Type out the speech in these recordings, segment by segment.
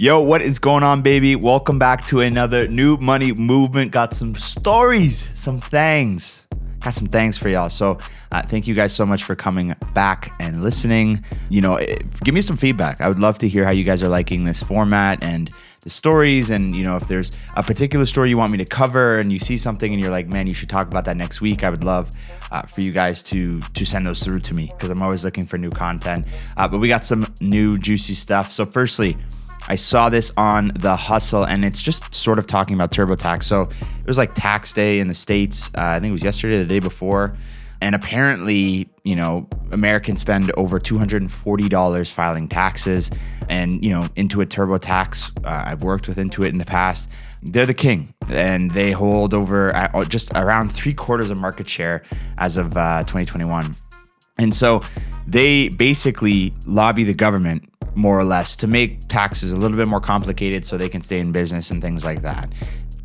Yo, what is going on, baby? Welcome back to another new money moment. Got some stories, some things. Got some thanks for y'all. So, uh, thank you guys so much for coming back and listening. You know, eh, give me some feedback. I would love to hear how you guys are liking this format and the stories. And, you know, if there's a particular story you want me to cover and you see something and you're like, man, you should talk about that next week, I would love uh, for you guys to to send those through to me because I'm always looking for new content. Uh, but we got some new juicy stuff. So, firstly, I saw this on The Hustle, and it's just sort of talking about TurboTax. So it was like tax day in the States. Uh, I think it was yesterday, the day before. And apparently, you know, Americans spend over $240 filing taxes. And, you know, Intuit TurboTax, uh, I've worked with Intuit in the past. They're the king, and they hold over uh, just around three quarters of market share as of uh, 2021. And so they basically lobby the government more or less to make taxes a little bit more complicated so they can stay in business and things like that.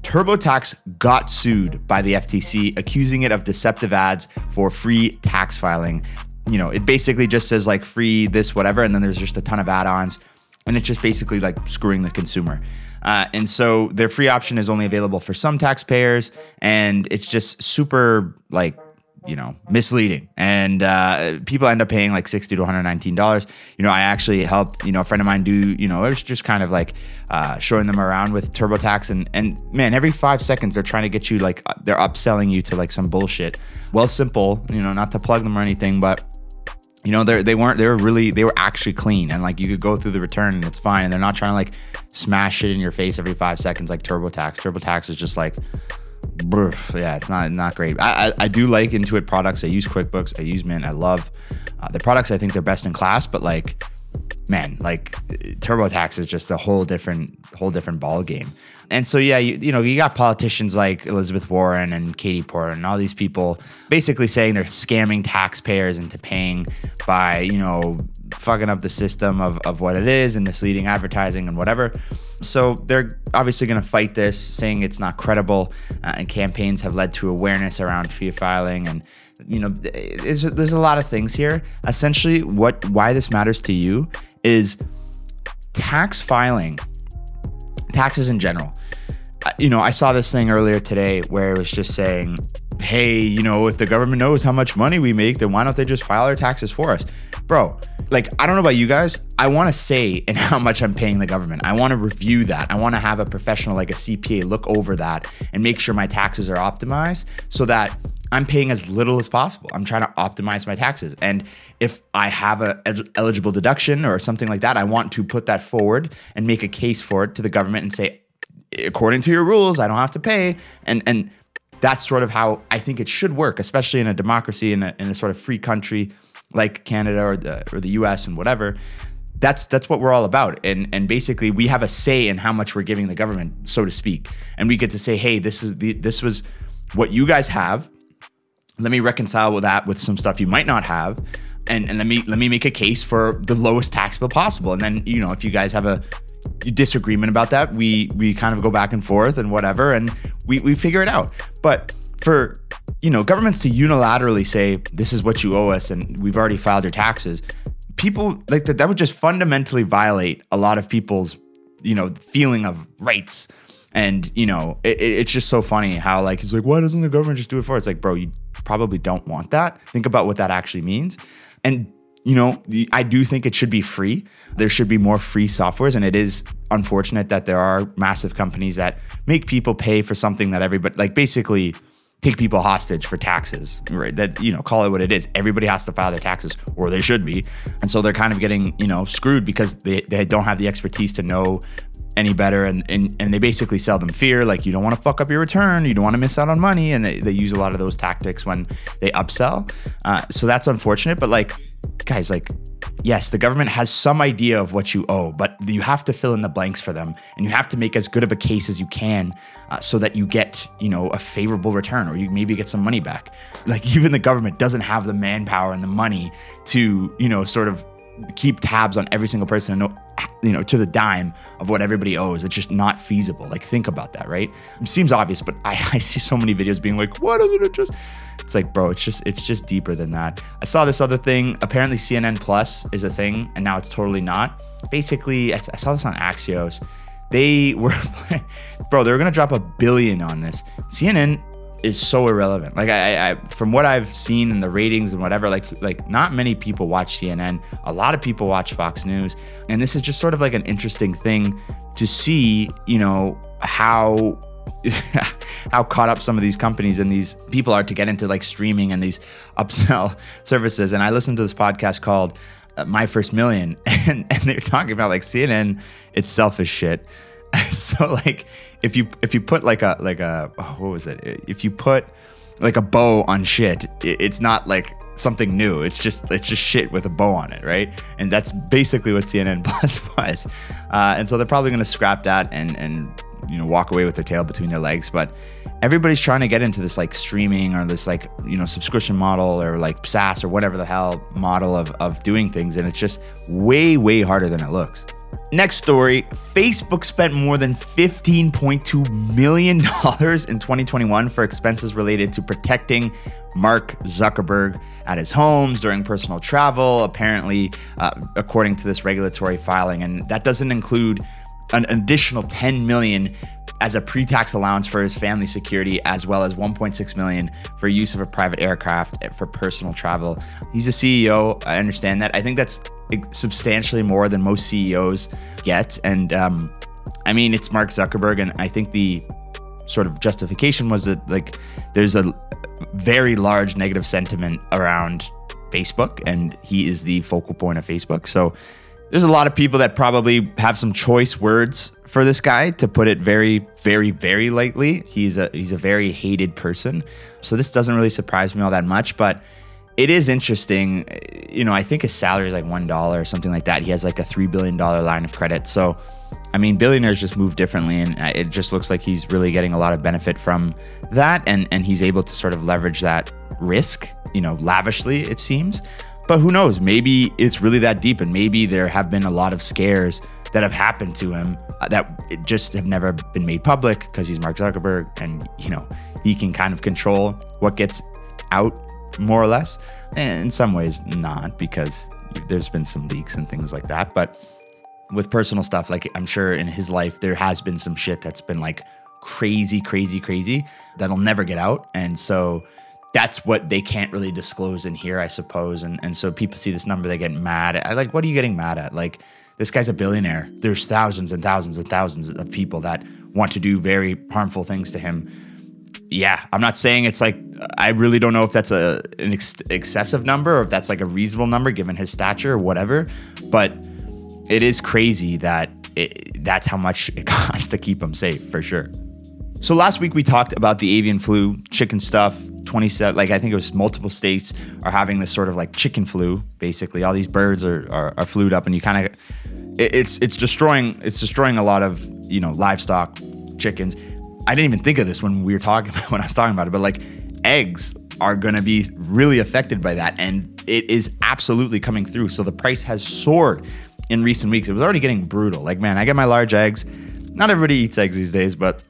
TurboTax got sued by the FTC, accusing it of deceptive ads for free tax filing. You know, it basically just says like free this, whatever, and then there's just a ton of add ons. And it's just basically like screwing the consumer. Uh, and so their free option is only available for some taxpayers. And it's just super like you know misleading. And uh, people end up paying like 60 to 119 dollars. You know i actually helped you know a friend of mine do you know it was just kind of like uh, showing them around with turbotax. And and man every five seconds they're trying to get you like uh, they're upselling you to like some bullshit. Wealthsimple you know not to plug them or anything but you know they they weren't they were really they were actually clean. And like you could go through the return and it's fine. And they're not trying to like smash it in your face every five seconds like turbotax. Turbotax is just like yeah, it's not not great. I, I, I do like Intuit products. I use QuickBooks. I use Mint. I love uh, the products. I think they're best in class. But like, man, like TurboTax is just a whole different whole different ball game. And so yeah, you, you know, you got politicians like Elizabeth Warren and Katie Porter and all these people basically saying they're scamming taxpayers into paying by you know fucking up the system of, of what it is and misleading advertising and whatever. So they're obviously going to fight this, saying it's not credible, uh, and campaigns have led to awareness around fee filing and you know there's, there's a lot of things here. Essentially what why this matters to you is tax filing taxes in general. Uh, you know i saw this thing earlier today where it was just saying hey you know if the government knows how much money we make then why don't they just file our taxes for us? Bro like I don't know about you guys. I want to say in how much I'm paying the government. I want to review that. I want to have a professional like a CPA look over that and make sure my taxes are optimized so that I'm paying as little as possible. I'm trying to optimize my taxes. And if I have a eligible deduction or something like that, I want to put that forward and make a case for it to the government and say according to your rules, I don't have to pay and and that's sort of how I think it should work, especially in a democracy in a, in a sort of free country like Canada or the or the US and whatever, that's that's what we're all about. And and basically we have a say in how much we're giving the government, so to speak. And we get to say, hey, this is the this was what you guys have. Let me reconcile with that with some stuff you might not have. And, and let me let me make a case for the lowest tax bill possible. And then, you know, if you guys have a disagreement about that, we we kind of go back and forth and whatever, and we, we figure it out. But for you know, governments to unilaterally say this is what you owe us and we've already filed your taxes, people like that that would just fundamentally violate a lot of people's, you know, feeling of rights. And you know, it, it's just so funny how like it's like, why doesn't the government just do it for? Us? It's like, bro, you probably don't want that. Think about what that actually means. And you know, I do think it should be free. There should be more free softwares, and it is unfortunate that there are massive companies that make people pay for something that everybody like basically take people hostage for taxes, right? That, you know, call it what it is. Everybody has to file their taxes, or they should be. And so they're kind of getting, you know, screwed because they, they don't have the expertise to know any better. And, and, and they basically sell them fear, like you don't want to fuck up your return, you don't want to miss out on money. And they, they use a lot of those tactics when they upsell. Uh, so that's unfortunate. But like, guys, like, yes, the government has some idea of what you owe, but you have to fill in the blanks for them, and you have to make as good of a case as you can, uh, so that you get, you know, a favorable return, or you maybe get some money back. Like even the government doesn't have the manpower and the money to, you know, sort of keep tabs on every single person and know you know to the dime of what everybody owes. It's just not feasible. Like think about that right? It seems obvious but i, I see so many videos being like why doesn't it just it's like bro it's just it's just deeper than that i saw this other thing apparently cnn plus is a thing and now it's totally not basically i, I saw this on axios they were bro they were gonna drop a billion on this cnn is so irrelevant. Like I, I, from what I've seen in the ratings and whatever, like like not many people watch CNN. A lot of people watch Fox News, and this is just sort of like an interesting thing to see. You know how. how caught up some of these companies and these people are to get into like streaming and these upsell services. And I listened to this podcast called uh, My First Million, and, and they're talking about like CNN itself is shit. so like if you if you put like a like a oh, what was it? If you put like a bow on shit, it's not like something new. It's just it's just shit with a bow on it, right? And that's basically what CNN Plus was. Uh, and so they're probably going to scrap that and and you know walk away with their tail between their legs. But everybody's trying to get into this like streaming or this like you know subscription model or like SaaS or whatever the hell model of of doing things, and it's just way way harder than it looks. Next story Facebook spent more than $15.2 million in 2021 for expenses related to protecting Mark Zuckerberg at his homes during personal travel, apparently, uh, according to this regulatory filing. And that doesn't include an additional 10 million as a pre-tax allowance for his family security as well as 1.6 million for use of a private aircraft for personal travel. He's a CEO, I understand that. I think that's substantially more than most CEOs get and um, I mean it's Mark Zuckerberg and I think the sort of justification was that like there's a very large negative sentiment around Facebook and he is the focal point of Facebook. So there's a lot of people that probably have some choice words for this guy to put it very very very lightly. He's a he's a very hated person. So this doesn't really surprise me all that much but it is interesting. You know i think his salary is like one dollar or something like that. He has like a three billion dollar line of credit. So i mean billionaires just move differently and it just looks like he's really getting a lot of benefit from that and and he's able to sort of leverage that risk you know lavishly it seems but who knows? Maybe it's really that deep, and maybe there have been a lot of scares that have happened to him uh, that just have never been made public because he's Mark Zuckerberg, and you know he can kind of control what gets out more or less. And in some ways, not because there's been some leaks and things like that. But with personal stuff, like I'm sure in his life there has been some shit that's been like crazy, crazy, crazy that'll never get out, and so that's what they can't really disclose in here, I suppose. And and so people see this number, they get mad. I like, what are you getting mad at? Like, this guy's a billionaire. There's thousands and thousands and thousands of people that want to do very harmful things to him. Yeah, I'm not saying it's like I really don't know if that's a an ex- excessive number or if that's like a reasonable number given his stature or whatever. But it is crazy that it, that's how much it costs to keep him safe for sure. So last week we talked about the avian flu, chicken stuff, 27 like i think it was multiple states are having this sort of like chicken flu basically. All these birds are are, are flued up and you kind of it, it's it's destroying it's destroying a lot of you know livestock chickens. I didn't even think of this when we were talking about when i was talking about it but like eggs are going to be really affected by that and it is absolutely coming through. So the price has soared in recent weeks. It was already getting brutal. Like man i get my large eggs. Not everybody eats eggs these days but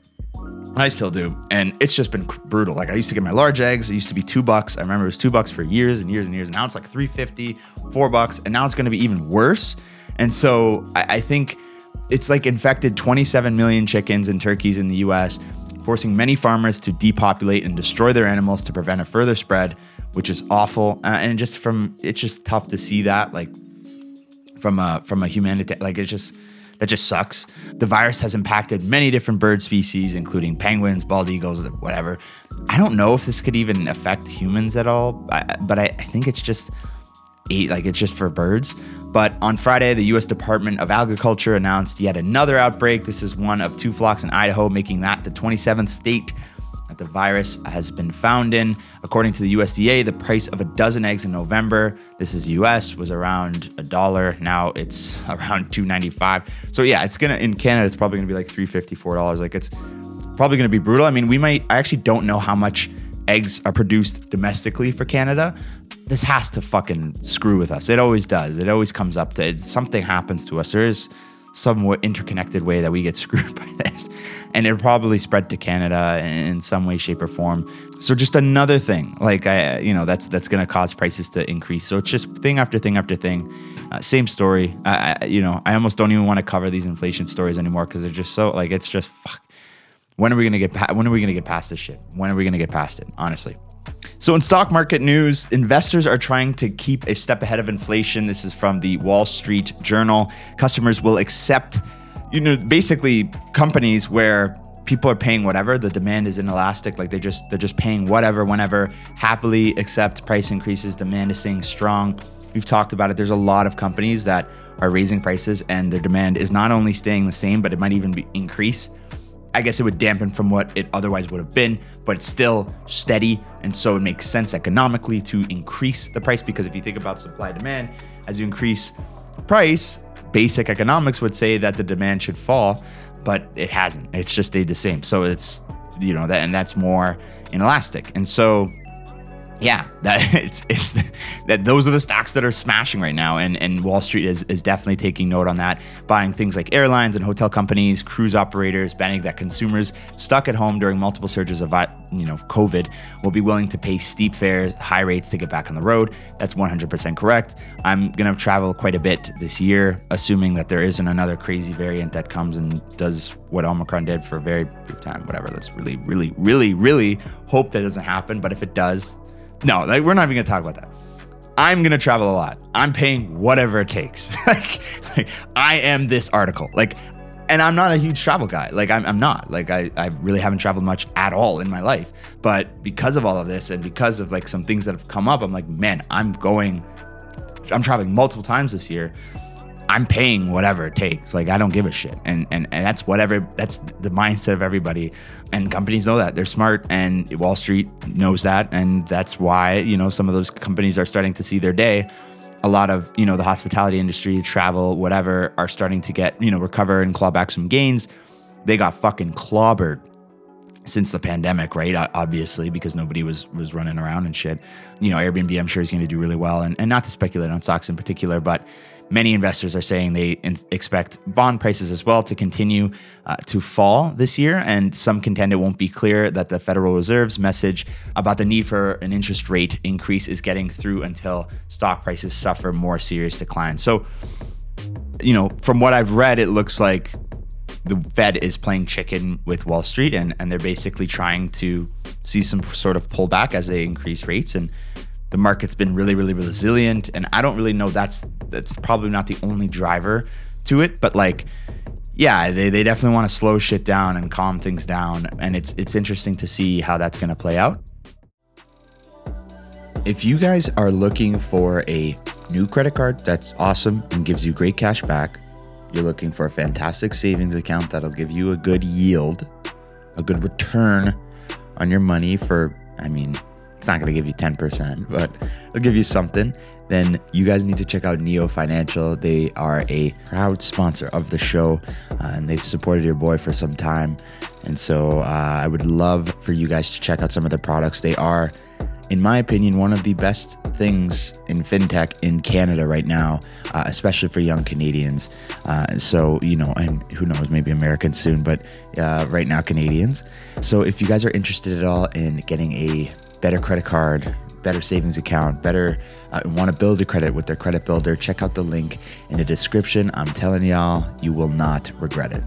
I still do. And it's just been brutal. Like I used to get my large eggs. It used to be two bucks. I remember it was two bucks for years and years and years. And now it's like 350, four bucks. And now it's going to be even worse. And so I, I think it's like infected 27 million chickens and turkeys in the US, forcing many farmers to depopulate and destroy their animals to prevent a further spread, which is awful. Uh, and just from, it's just tough to see that like from a, from a humanitarian, like it's just, that just sucks. The virus has impacted many different bird species, including penguins, bald eagles, whatever. I don't know if this could even affect humans at all, but I, I think it's just like it's just for birds. But on Friday, the U.S. Department of Agriculture announced yet another outbreak. This is one of two flocks in Idaho, making that the 27th state that the virus has been found in. According to the USDA, the price of a dozen eggs in November, this is US, was around a dollar. Now it's around 2.95. So yeah, it's gonna in Canada, it's probably gonna be like 3.54 dollars. Like it's probably gonna be brutal. I mean, we might. I actually don't know how much eggs are produced domestically for Canada, this has to fucking screw with us. It always does. It always comes up that something happens to us. There is some interconnected way that we get screwed by this. And it'll probably spread to Canada in some way, shape, or form. So just another thing, like I, you know, that's that's going to cause prices to increase. So it's just thing after thing after thing. Uh, same story. I, I, you know, I almost don't even want to cover these inflation stories anymore because they're just so like it's just fuck. When are we gonna get? Pa- when are we gonna get past this shit? When are we gonna get past it? Honestly. So, in stock market news, investors are trying to keep a step ahead of inflation. This is from the Wall Street Journal. Customers will accept, you know, basically companies where people are paying whatever. The demand is inelastic. Like they just they're just paying whatever whenever. Happily accept price increases. Demand is staying strong. We've talked about it. There's a lot of companies that are raising prices and their demand is not only staying the same but it might even be increase I guess it would dampen from what it otherwise would have been, but it's still steady. And so it makes sense economically to increase the price because if you think about supply demand, as you increase price, basic economics would say that the demand should fall, but it hasn't. It's just stayed the same. So it's, you know, that, and that's more inelastic. And so yeah, that it's it's that those are the stocks that are smashing right now, and and Wall Street is is definitely taking note on that, buying things like airlines and hotel companies, cruise operators, betting that consumers stuck at home during multiple surges of you know COVID will be willing to pay steep fares, high rates to get back on the road. That's 100% correct. I'm gonna travel quite a bit this year, assuming that there isn't another crazy variant that comes and does what Omicron did for a very brief time. Whatever. Let's really, really, really, really hope that doesn't happen. But if it does, no, like, we're not even gonna talk about that. I'm gonna travel a lot. I'm paying whatever it takes. like, like, I am this article. Like, and I'm not a huge travel guy. Like, I'm, I'm not. Like, I, I really haven't traveled much at all in my life. But because of all of this and because of like some things that have come up, I'm like, man, I'm going, I'm traveling multiple times this year. I'm paying whatever it takes. Like I don't give a shit. And and and that's whatever that's the mindset of everybody. And companies know that. They're smart and Wall Street knows that and that's why, you know, some of those companies are starting to see their day. A lot of, you know, the hospitality industry, travel, whatever are starting to get, you know, recover and claw back some gains. They got fucking clobbered since the pandemic, right? Obviously, because nobody was was running around and shit. You know, Airbnb, I'm sure is going to do really well, and and not to speculate on stocks in particular, but Many investors are saying they in- expect bond prices as well to continue uh, to fall this year, and some contend it won't be clear that the Federal Reserve's message about the need for an interest rate increase is getting through until stock prices suffer more serious declines. So, you know, from what I've read, it looks like the Fed is playing chicken with Wall Street, and, and they're basically trying to see some sort of pullback as they increase rates. And the market's been really, really resilient. And I don't really know that's that's probably not the only driver to it, but like yeah, they, they definitely want to slow shit down and calm things down. And it's it's interesting to see how that's gonna play out. If you guys are looking for a new credit card that's awesome and gives you great cash back, you're looking for a fantastic savings account that'll give you a good yield, a good return on your money for, I mean, it's not going to give you 10%, but it'll give you something. Then you guys need to check out Neo Financial. They are a proud sponsor of the show, uh, and they've supported your boy for some time. And so uh, I would love for you guys to check out some of their products. They are, in my opinion, one of the best things in fintech in Canada right now, uh, especially for young Canadians. Uh, so, you know, and who knows, maybe Americans soon, but uh, right now, Canadians. So, if you guys are interested at all in getting a better credit card, better savings account, better uh, want to build a credit with their credit builder, check out the link in the description. I'm telling y'all, you will not regret it.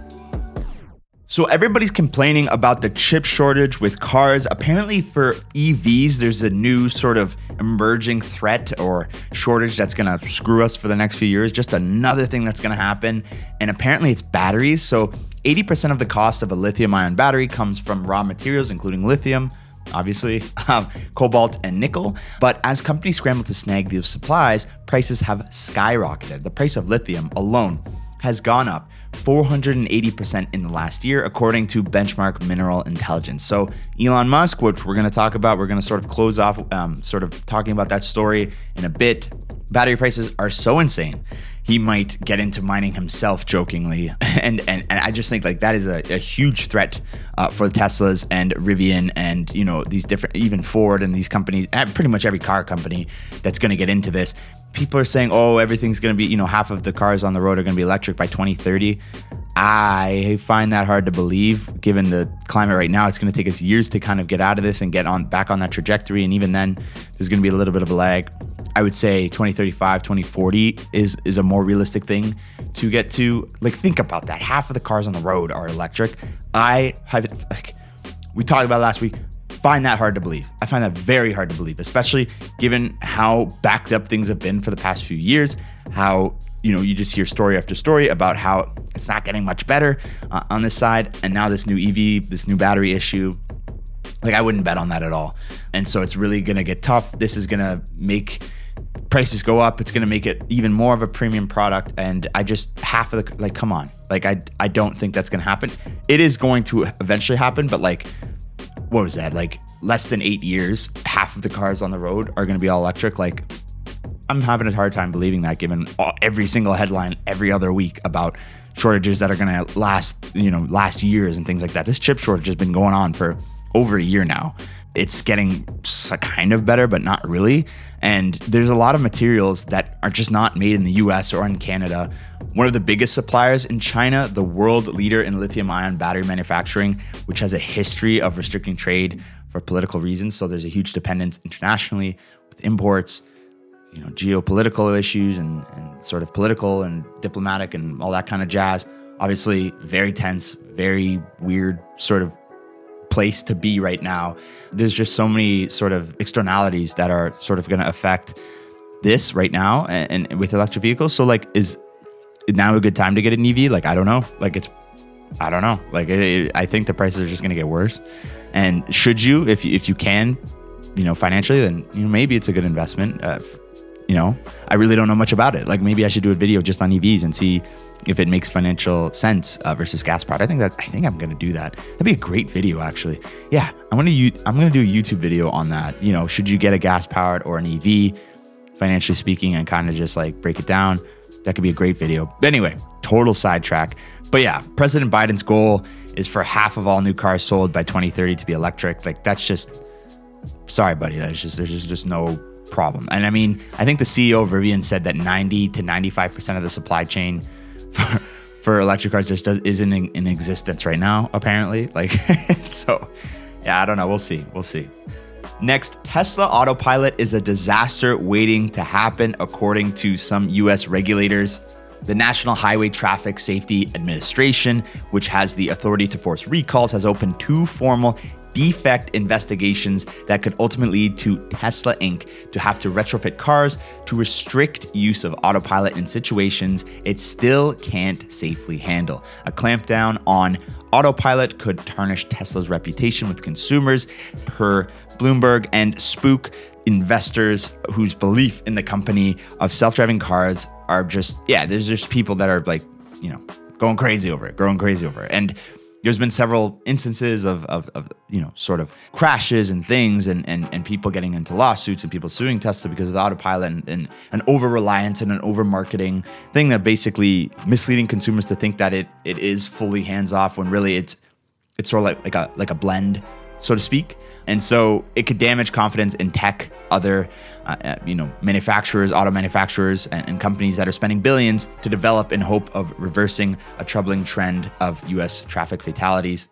So everybody's complaining about the chip shortage with cars. Apparently for EVs, there's a new sort of emerging threat or shortage that's going to screw us for the next few years. Just another thing that's going to happen. And apparently it's batteries. So 80% of the cost of a lithium ion battery comes from raw materials, including lithium, obviously, um, cobalt and nickel. But as companies scramble to snag these supplies, prices have skyrocketed. The price of lithium alone has gone up 480% in the last year, according to Benchmark Mineral Intelligence. So, Elon Musk, which we're going to talk about, we're going to sort of close off, um, sort of talking about that story in a bit. Battery prices are so insane he might get into mining himself jokingly. And, and, and I just think like that is a, a huge threat uh, for Teslas and Rivian and, you know, these different, even Ford and these companies, pretty much every car company that's going to get into this. People are saying, oh, everything's going to be, you know, half of the cars on the road are going to be electric by 2030. I find that hard to believe given the climate right now. It's going to take us years to kind of get out of this and get on back on that trajectory. And even then, there's going to be a little bit of a lag. I would say 2035, 2040 is is a more realistic thing to get to. Like think about that. Half of the cars on the road are electric. I have like we talked about last week. Find that hard to believe. I find that very hard to believe, especially given how backed up things have been for the past few years. How you know you just hear story after story about how it's not getting much better uh, on this side, and now this new EV, this new battery issue. Like I wouldn't bet on that at all. And so it's really to get tough. This is to make prices go up it's going to make it even more of a premium product and i just half of the like come on. Like i i don't think that's going to happen. It is going to eventually happen but like what was that? Like less than 8 years half of the cars on the road are going to be all electric. Like i'm having a hard time believing that given all, every single headline every other week about shortages that are going to last you know last years and things like that. This chip shortage has been going on for over a year now it's getting kind of better, but not really. And there's a lot of materials that are just not made in the US or in Canada. One of the biggest suppliers in China, the world leader in lithium ion battery manufacturing, which has a history of restricting trade for political reasons. So there's a huge dependence internationally with imports, you know, geopolitical issues and, and sort of political and diplomatic and all that kind of jazz. Obviously, very tense, very weird sort of place to be right now. There's just so many sort of externalities that are sort of going to affect this right now and, and, with electric vehicles. So like, is now a good time to get an EV? Like, I don't know. Like it's, I don't know. Like it, it, I think the prices are just going to get worse. And should you, if if you can, you know, financially, then you know maybe it's a good investment. Uh, you know, I really don't know much about it. Like maybe I should do a video just on EVs and see if it makes financial sense uh, versus gas powered. I think that I think I'm gonna do that. That'd be a great video, actually. Yeah, I'm gonna I'm gonna do a YouTube video on that. You know, should you get a gas powered or an EV, financially speaking, and kind of just like break it down. That could be a great video. But anyway, total sidetrack. But yeah, President Biden's goal is for half of all new cars sold by 2030 to be electric. Like that's just sorry, buddy. That's just there's just, just no problem. And I mean, I think the CEO of Rivian said that 90 to 95 percent of the supply chain for, for electric cars just does, isn't in, in existence right now, apparently. Like, so yeah, I don't know. We'll see. We'll see. Next, Tesla Autopilot is a disaster waiting to happen, according to some US regulators. The National Highway Traffic Safety Administration, which has the authority to force recalls, has opened two formal defect investigations that could ultimately lead to Tesla Inc. to have to retrofit cars to restrict use of autopilot in situations it still can't safely handle. A clampdown on autopilot could tarnish Tesla's reputation with consumers, per Bloomberg, and spook investors whose belief in the company of self driving cars are just, yeah, there's just people that are like, you know, going crazy over it, going crazy over it. And there's been several instances of, of, of, you know sort of crashes and things and, and and people getting into lawsuits and people suing Tesla because of the autopilot and, and an over reliance and an over marketing thing that basically misleading consumers to think that it it is fully hands off when really it's it's sort of like like a like a blend so to speak. And so it could damage confidence in tech, other, uh, uh, you know, manufacturers, auto manufacturers, and, and, companies that are spending billions to develop in hope of reversing a troubling trend of U.S. traffic fatalities.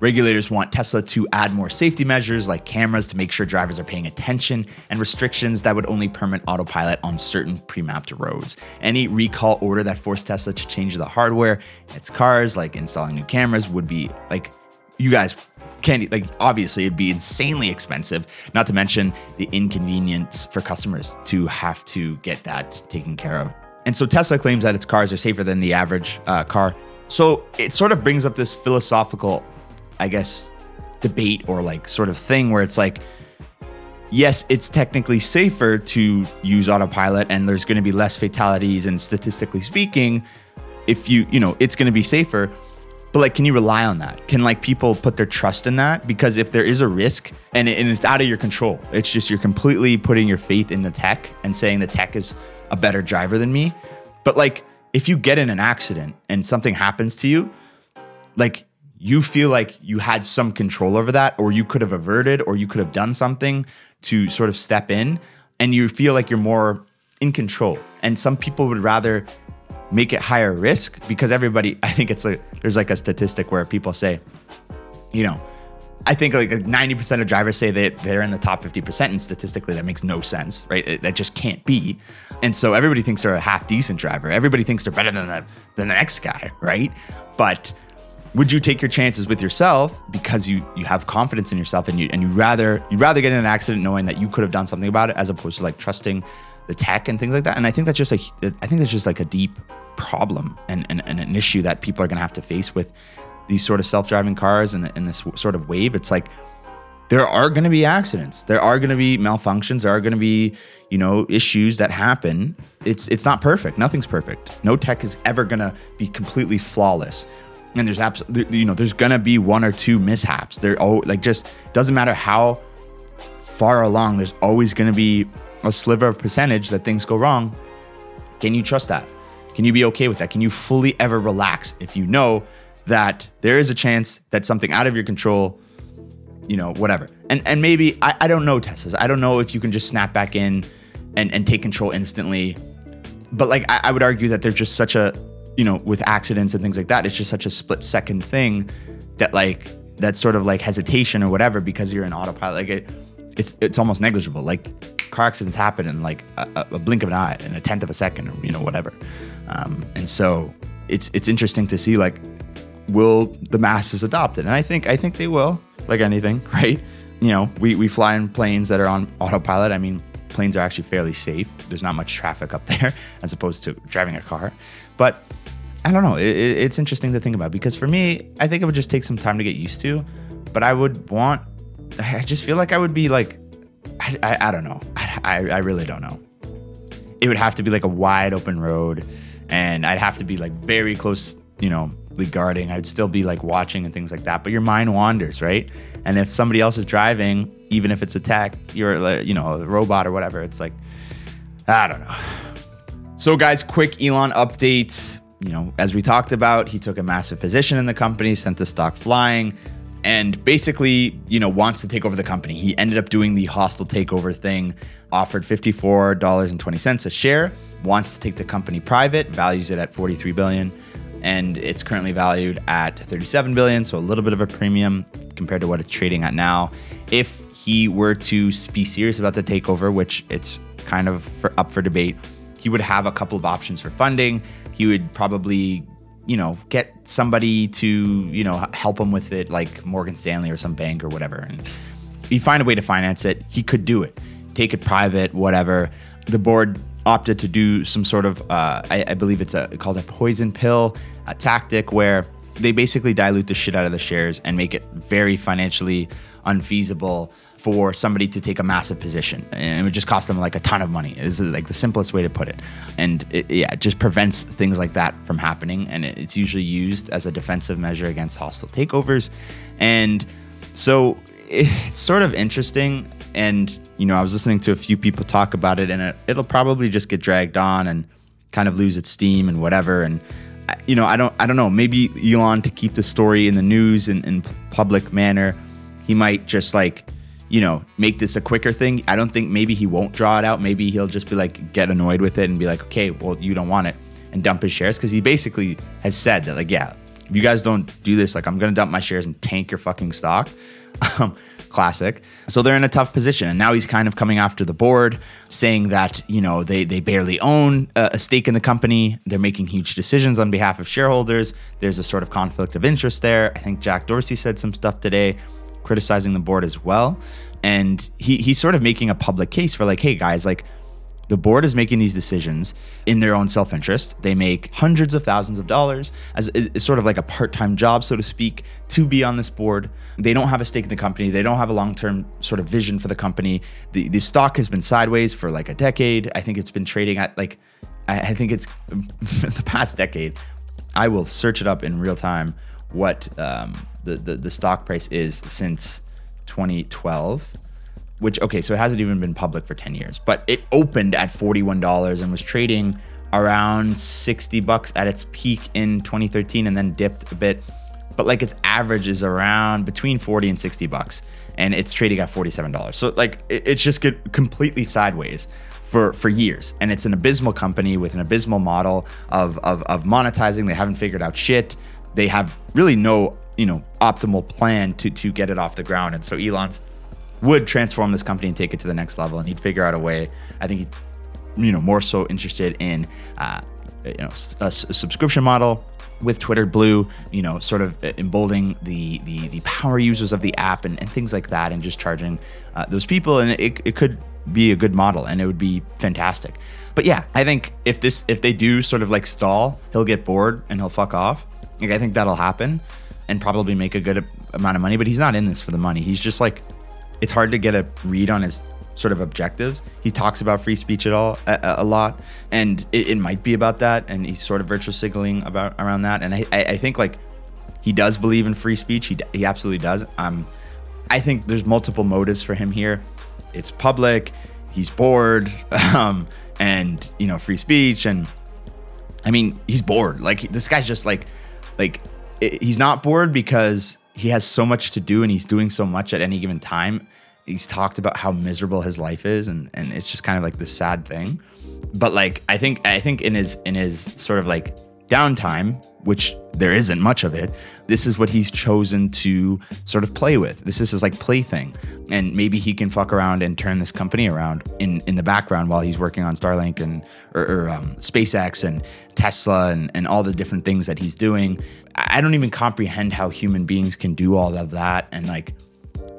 Regulators want Tesla to add more safety measures like cameras to make sure drivers are paying attention and restrictions that would only permit autopilot on certain pre mapped roads. Any recall order that forced Tesla to change the hardware its cars, like installing new cameras, would be like, you guys can't like obviously it'd be insanely expensive not to mention the inconvenience for customers to have to get that taken care of. And so tesla claims that its cars are safer than the average uh, car. So it sort of brings up this philosophical i guess debate or like sort of thing where it's like yes it's technically safer to use autopilot and there's going to be less fatalities and statistically speaking if you you know it's going to be safer but like, can you rely on that? Can like people put their trust in that? Because if there is a risk and, it, and it's out of your control, it's just you're completely putting your faith in the tech and saying the tech is a better driver than me. But like if you get in an accident and something happens to you, like you feel like you had some control over that, or you could have averted, or you could have done something to sort of step in, and you feel like you're more in control. And some people would rather make it higher risk because everybody, I think it's like, there's like a statistic where people say, you know, I think like 90% of drivers say that they're in the top 50%, and statistically that makes no sense, right? It, that just can't be. And so everybody thinks they're a half decent driver. Everybody thinks they're better than the, than the next guy, right? But would you take your chances with yourself because you you have confidence in yourself and you and you rather you'd rather get in an accident knowing that you could have done something about it as opposed to like trusting the tech and things like that. And I think that's just a I think that's just like a deep problem and, and, and an issue that people are gonna have to face with these sort of self-driving cars and, and this sort of wave. It's like there are going to be accidents. There are going to be malfunctions. There are going to be, you know, issues that happen. It's it's not perfect. Nothing's perfect. No tech is ever going to be completely flawless. And there's absolutely, you know, there's going to be one or two mishaps. There oh like just doesn't matter how far along. There's always going to be a sliver of percentage that things go wrong. Can you trust that? Can you be okay with that? Can you fully ever relax if you know that there is a chance that something out of your control, you know, whatever. And and maybe I, I don't know Teslas. I don't know if you can just snap back in and, and take control instantly. But like I, I would argue that there's just such a you know, with accidents and things like that, it's just such a split second thing that like that's sort of like hesitation or whatever because you're in autopilot. Like it, it's it's almost negligible. Like car accidents happen in like a, a blink of an eye, in a tenth of a second, or you know whatever. Um, and so it's it's interesting to see like will the masses adopt it? And I think I think they will, like anything, right? You know, we, we fly in planes that are on autopilot. I mean, planes are actually fairly safe. There's not much traffic up there as opposed to driving a car. But I don't know. It, it, it's interesting to think about because for me, I think it would just take some time to get used to. But I would want, I just feel like I would be like, I, I, I don't know. I, I really don't know. It would have to be like a wide open road and I'd have to be like very close, you know, guarding. I'd still be like watching and things like that. But your mind wanders, right? And if somebody else is driving, even if it's a tech, you're you know a robot or whatever. It's like I don't know. So guys, quick Elon update. You know, as we talked about, he took a massive position in the company, sent the stock flying, and basically, you know, wants to take over the company. He ended up doing the hostile takeover thing, offered $54.20 a share, wants to take the company private, values it at 43 billion and it's currently valued at 37 billion, so a little bit of a premium compared to what it's trading at now. If he were to be serious about the takeover, which it's kind of for, up for debate, he would have a couple of options for funding. He would probably, you know, get somebody to, you know, help him with it, like Morgan Stanley or some bank or whatever, and he'd find a way to finance it. He could do it, take it private, whatever. The board opted to do some sort of, uh, I, I, believe it's a called a poison pill a tactic where they basically dilute the shit out of the shares and make it very financially unfeasible for somebody to take a massive position. And it would just cost them like a ton of money This is like the simplest way to put it. And it, yeah it just prevents things like that from happening. And it's usually used as a defensive measure against hostile takeovers. And so it's sort of interesting. And you know, I was listening to a few people talk about it, and it, it'll probably just get dragged on and kind of lose its steam and whatever. And you know, I don't, I don't know. Maybe Elon to keep the story in the news and in public manner, he might just like, you know, make this a quicker thing. I don't think maybe he won't draw it out. Maybe he'll just be like, get annoyed with it and be like, okay, well, you don't want it, and dump his shares because he basically has said that like, yeah, if you guys don't do this, like, I'm gonna dump my shares and tank your fucking stock. Um, classic. So they're in a tough position. And now he's kind of coming after the board, saying that, you know, they, they barely own a, a stake in the company. They're making huge decisions on behalf of shareholders. There's a sort of conflict of interest there. I think Jack Dorsey said some stuff today criticizing the board as well. And he, he's sort of making a public case for like, hey guys, like the board is making these decisions in their own self interest. They make hundreds of thousands of dollars as it's sort of like a part time job, so to speak, to be on this board. They don't have a stake in the company. They don't have a long term sort of vision for the company. The, the stock has been sideways for like a decade. I think it's been trading at like, I, think it's the past decade. I will search it up in real time what um, the, the, the stock price is since 2012 which okay, so it hasn't even been public for 10 years, but it opened at $41 and was trading around 60 bucks at its peak in 2013 and then dipped a bit. But like its average is around between 40 and 60 bucks and it's trading at $47. So like it, it's just completely sideways for for years and it's an abysmal company with an abysmal model of, of of monetizing they haven't figured out shit they have really no you know optimal plan to to get it off the ground and so elon's would transform this company and take it to the next level and he'd figure out a way i think he you know more so interested in uh, you know a, subscription model with Twitter Blue, you know, sort of emboldening the the, the power users of the app and, and things like that, and just charging uh, those people, and it, it could be a good model and it would be fantastic. But yeah, I think if this if they do sort of like stall, he'll get bored and he'll fuck off. Like I think that'll happen and probably make a good amount of money, but he's not in this for the money. He's just like it's hard to get a read on his sort of objectives. He talks about free speech at all a, a lot, and it, it, might be about that, and he's sort of virtual signaling about around that. And I, I, I think like he does believe in free speech. He, he absolutely does. Um, I think there's multiple motives for him here it's public, he's bored, um, and you know, free speech, and I mean, he's bored. Like this guy's just like, like he's not bored because he has so much to do and he's doing so much at any given time. He's talked about how miserable his life is, and and it's just kind of like this sad thing. But like, I think I think in his in his sort of like downtime, which there isn't much of it, this is what he's chosen to sort of play with. This is his like plaything. And maybe he can fuck around and turn this company around in, in the background while he's working on Starlink and or, or um, SpaceX and Tesla and, and all the different things that he's doing. I don't even comprehend how human beings can do all of that. And like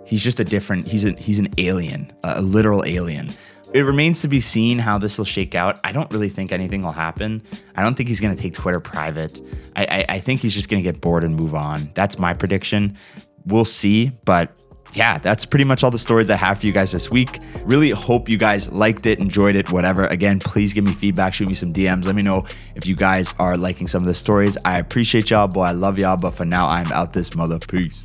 he's just a different he's a he's an alien, a literal alien it remains to be seen how this will shake out. I don't really think anything will happen. I don't think he's going to take Twitter private. I, I, I think he's just going to get bored and move on. That's my prediction. We'll see. But yeah, that's pretty much all the stories I have for you guys this week. Really hope you guys liked it, enjoyed it, whatever. Again, please give me feedback, shoot me some DMs. Let me know if you guys are liking some of the stories. I appreciate y'all, boy. I love y'all. But for now, I'm out this mother. Peace.